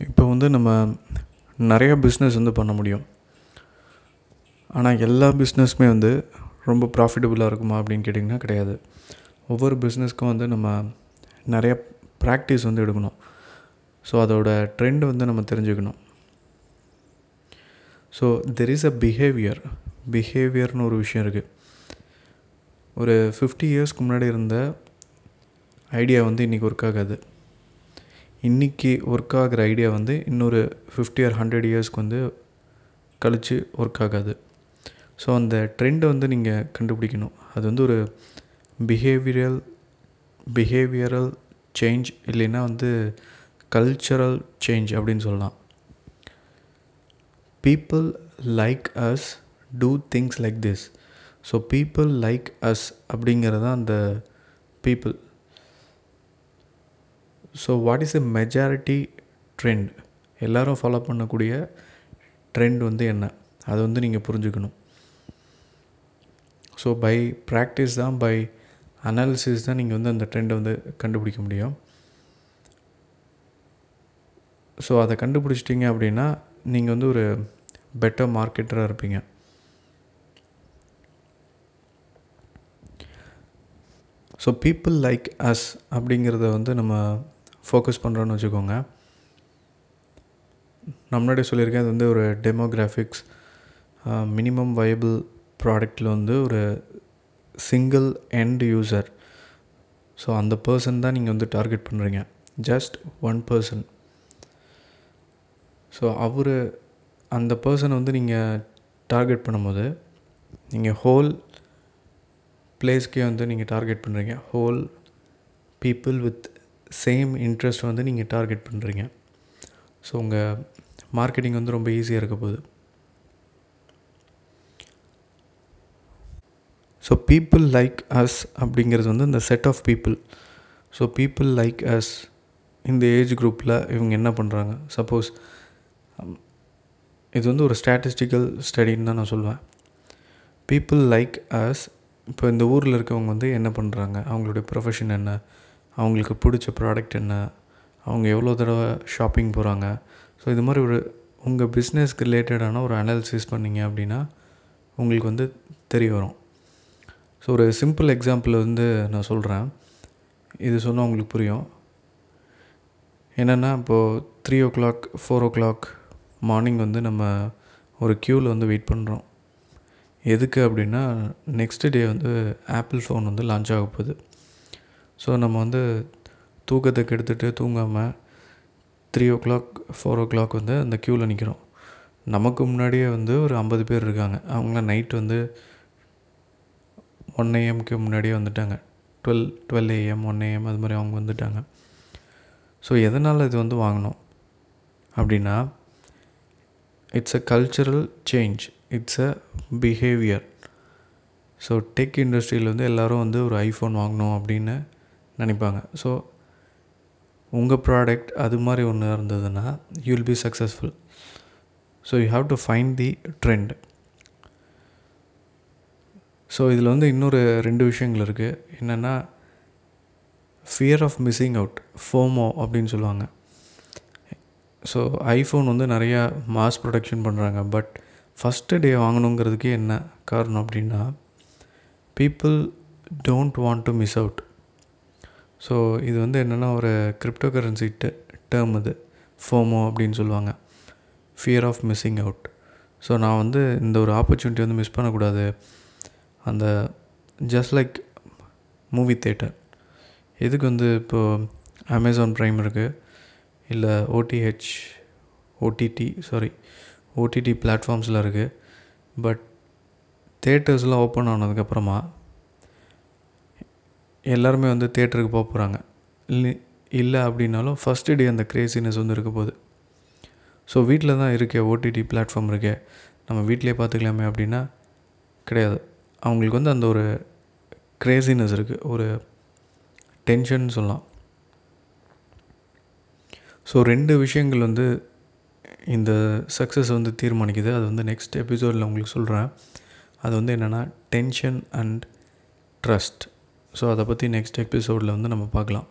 இப்போ வந்து நம்ம நிறையா பிஸ்னஸ் வந்து பண்ண முடியும். ஆனால் எல்லா பிஸ்னஸுமே வந்து ரொம்ப ப்ராஃபிட்டபுளாக இருக்குமா அப்படின்னு கேட்டிங்கன்னா கிடையாது. ஒவ்வொரு பிஸ்னஸ்க்கும் வந்து நம்ம நிறையா ப்ராக்டிஸ் வந்து எடுக்கணும். ஸோ அதோட ட்ரெண்ட் வந்து நம்ம தெரிஞ்சுக்கணும். So there is a behaviour பிஹேவியர்னு ஒரு விஷயம் இருக்குது ஒரு ஃபிஃப்டி இயர்ஸ்க்கு முன்னாடி இருந்த ஐடியா வந்து இன்றைக்கி ஒர்க் ஆகாது. இன்றைக்கி ஒர்க் ஆகிற ஐடியா வந்து இன்னொரு ஃபிஃப்டி ஆர் ஹண்ட்ரட் இயர்ஸ்க்கு வந்து கழித்து ஒர்க் ஆகாது. ஸோ அந்த ட்ரெண்டை வந்து நீங்கள் கண்டுபிடிக்கணும். அது வந்து ஒரு பிஹேவியரல் பிஹேவியரல் சேஞ்ச் இல்லைன்னா வந்து கல்ச்சரல் சேஞ்ச் அப்படின்னு சொல்லலாம். People like us do things like this so people like us அப்படிங்கிறது தான் அந்த people so what is a majority trend எல்லோரும் ஃபாலோ பண்ணக்கூடிய ட்ரெண்ட் வந்து என்ன? அது வந்து நீங்கள் புரிஞ்சுக்கணும். ஸோ பை ப்ராக்டிஸ் தான் பை அனாலிசிஸ் தான் நீங்கள் வந்து அந்த ட்ரெண்டை வந்து கண்டுபிடிக்க முடியும். ஸோ அதை கண்டுபிடிச்சிட்டிங்க அப்படின்னா நீங்கள் வந்து ஒரு பெட்டர் மார்க்கெட்டராக இருப்பீங்க. ஸோ பீப்புள் லைக் அஸ் அப்படிங்கிறத வந்து நம்ம ஃபோக்கஸ் பண்ணுறோன்னு வச்சுக்கோங்க. நான் முன்னாடி சொல்லியிருக்கேன் அது வந்து ஒரு டெமோகிராஃபிக்ஸ் மினிமம் வயபிள் ப்ராடக்டில் வந்து ஒரு சிங்கிள் எண்ட் யூசர் ஸோ அந்த பர்சன் தான் நீங்கள் வந்து டார்கெட் பண்ணுறீங்க ஜஸ்ட் ஒன் பர்சன் ஸோ அவர் அந்த பர்சனை வந்து நீங்கள் டார்கெட் பண்ணும்போது நீங்கள் ஹோல் பிளேஸ்க்கே வந்து நீங்கள் டார்கெட் பண்ணுறீங்க whole people with same interest வந்து நீங்கள் டார்கெட் பண்ணுறீங்க ஸோ உங்கள் மார்க்கெட்டிங் வந்து ரொம்ப ஈஸியாக இருக்க போகுது. ஸோ பீப்புள் லைக் அஸ் அப்படிங்கிறது வந்து இந்த set of people so people like us இந்த ஏஜ் குரூப்பில் இவங்க என்ன பண்ணுறாங்க சப்போஸ் um, இது வந்து ஒரு ஸ்டாட்டிஸ்டிக்கல் ஸ்டடின்னு தான் நான் சொல்லுவேன் பீப்புள் லைக் அஸ் இப்போ இந்த ஊரில் இருக்கவங்க வந்து என்ன பண்ணுறாங்க அவங்களுடைய ப்ரொஃபஷன் என்ன? அவங்களுக்கு பிடிச்ச ப்ராடக்ட் என்ன? அவங்க எவ்வளோ தடவை ஷாப்பிங் போகிறாங்க ஸோ இது மாதிரி ஒரு உங்கள் பிஸ்னஸ்க்கு ரிலேட்டடான ஒரு அனாலிசிஸ் பண்ணிங்க அப்படின்னா உங்களுக்கு வந்து தெரிய வரும். ஸோ ஒரு சிம்பிள் எக்ஸாம்பிள் வந்து நான் சொல்கிறேன் இது சொன்னால் உங்களுக்கு புரியும். என்னென்னா இப்போது three o'clock four o'clock morning வந்து நம்ம ஒரு க்யூவில் வந்து வெயிட் பண்ணுறோம் எதுக்கு அப்படின்னா நெக்ஸ்ட் டே வந்து ஆப்பிள் ஃபோன் வந்து லான்ச் ஆக போகுது. ஸோ நம்ம வந்து தூக்கத்தை கெடுத்துட்டு தூங்காமல் three o'clock four o'clock வந்து அந்த க்யூவில் நிற்கிறோம் நமக்கு முன்னாடியே வந்து ஒரு ஐம்பது பேர் இருக்காங்க. அவங்களாம் நைட் வந்து ஒன் ஏஎம்க்கு முன்னாடியே வந்துட்டாங்க. Twelve twelve AM one AM அது மாதிரி அவங்க வந்துட்டாங்க. ஸோ எதனால் இது வந்து வாங்கினோம்? அப்படின்னா it's a cultural change it's a behaviour so tech இண்டஸ்ட்ரியில் வந்து எல்லோரும் வந்து ஒரு ஐஃபோன் வாங்கணும் அப்படின்னு நினைப்பாங்க. ஸோ உங்கள் ப்ராடக்ட் அது மாதிரி ஒன்று இருந்ததுன்னா you will be successful so you have to find the trend so இதில் வந்து இன்னொரு ரெண்டு விஷயங்கள் இருக்குது என்னென்னா fear of missing out FOMO அப்படின்னு சொல்லுவாங்க. ஸோ ஐஃபோன் வந்து நிறையா மாஸ் ப்ரொடக்ஷன் பண்ணுறாங்க பட் ஃபஸ்ட்டு டே வாங்கணுங்கிறதுக்கு என்ன காரணம் அப்படின்னா people don't want to miss out so இது வந்து என்னென்னா ஒரு கிரிப்டோ கரன்சி டெ டேர்ம் இது ஃபோமோ அப்படின்னு சொல்லுவாங்க. Fear of missing out so நான் வந்து இந்த ஒரு ஆப்பர்ச்சுனிட்டி வந்து மிஸ் பண்ணக்கூடாது. அந்த ஜஸ்ட் லைக் மூவி தேட்டர் எதுக்கு வந்து இப்போது அமேசான் ப்ரைம் இருக்குது இல்லை ஓடிஹெச் ஓடிடி சாரி ஓடிடி பிளாட்ஃபார்ம்ஸில் இருக்குது பட் தேட்டர்ஸ்லாம் ஓப்பன் ஆனதுக்கப்புறமா எல்லாருமே வந்து தேட்டருக்கு போக போகிறாங்க இல்லை இல்லை அப்படின்னாலும் ஃபஸ்ட்டு டே அந்த க்ரேசினஸ் வந்து இருக்க போகுது. ஸோ வீட்டில் தான் இருக்கே ஓடிடி பிளாட்ஃபார்ம் இருக்கே. நம்ம வீட்டிலே பார்த்துக்கலாமே அப்படின்னா கிடையாது. அவங்களுக்கு வந்து அந்த ஒரு க்ரேசினஸ் இருக்குது ஒரு டென்ஷன் சொல்லலாம். ஸோ ரெண்டு விஷயங்கள் வந்து இந்த சக்ஸஸ் வந்து தீர்மானிக்குது. அது வந்து நெக்ஸ்ட் எபிசோடில் உங்களுக்கு சொல்கிறேன் அது வந்து என்னென்னா டென்ஷன் அண்ட் ட்ரஸ்ட் ஸோ அதை பற்றி நெக்ஸ்ட் எபிசோடில் வந்து நம்ம பார்க்கலாம்.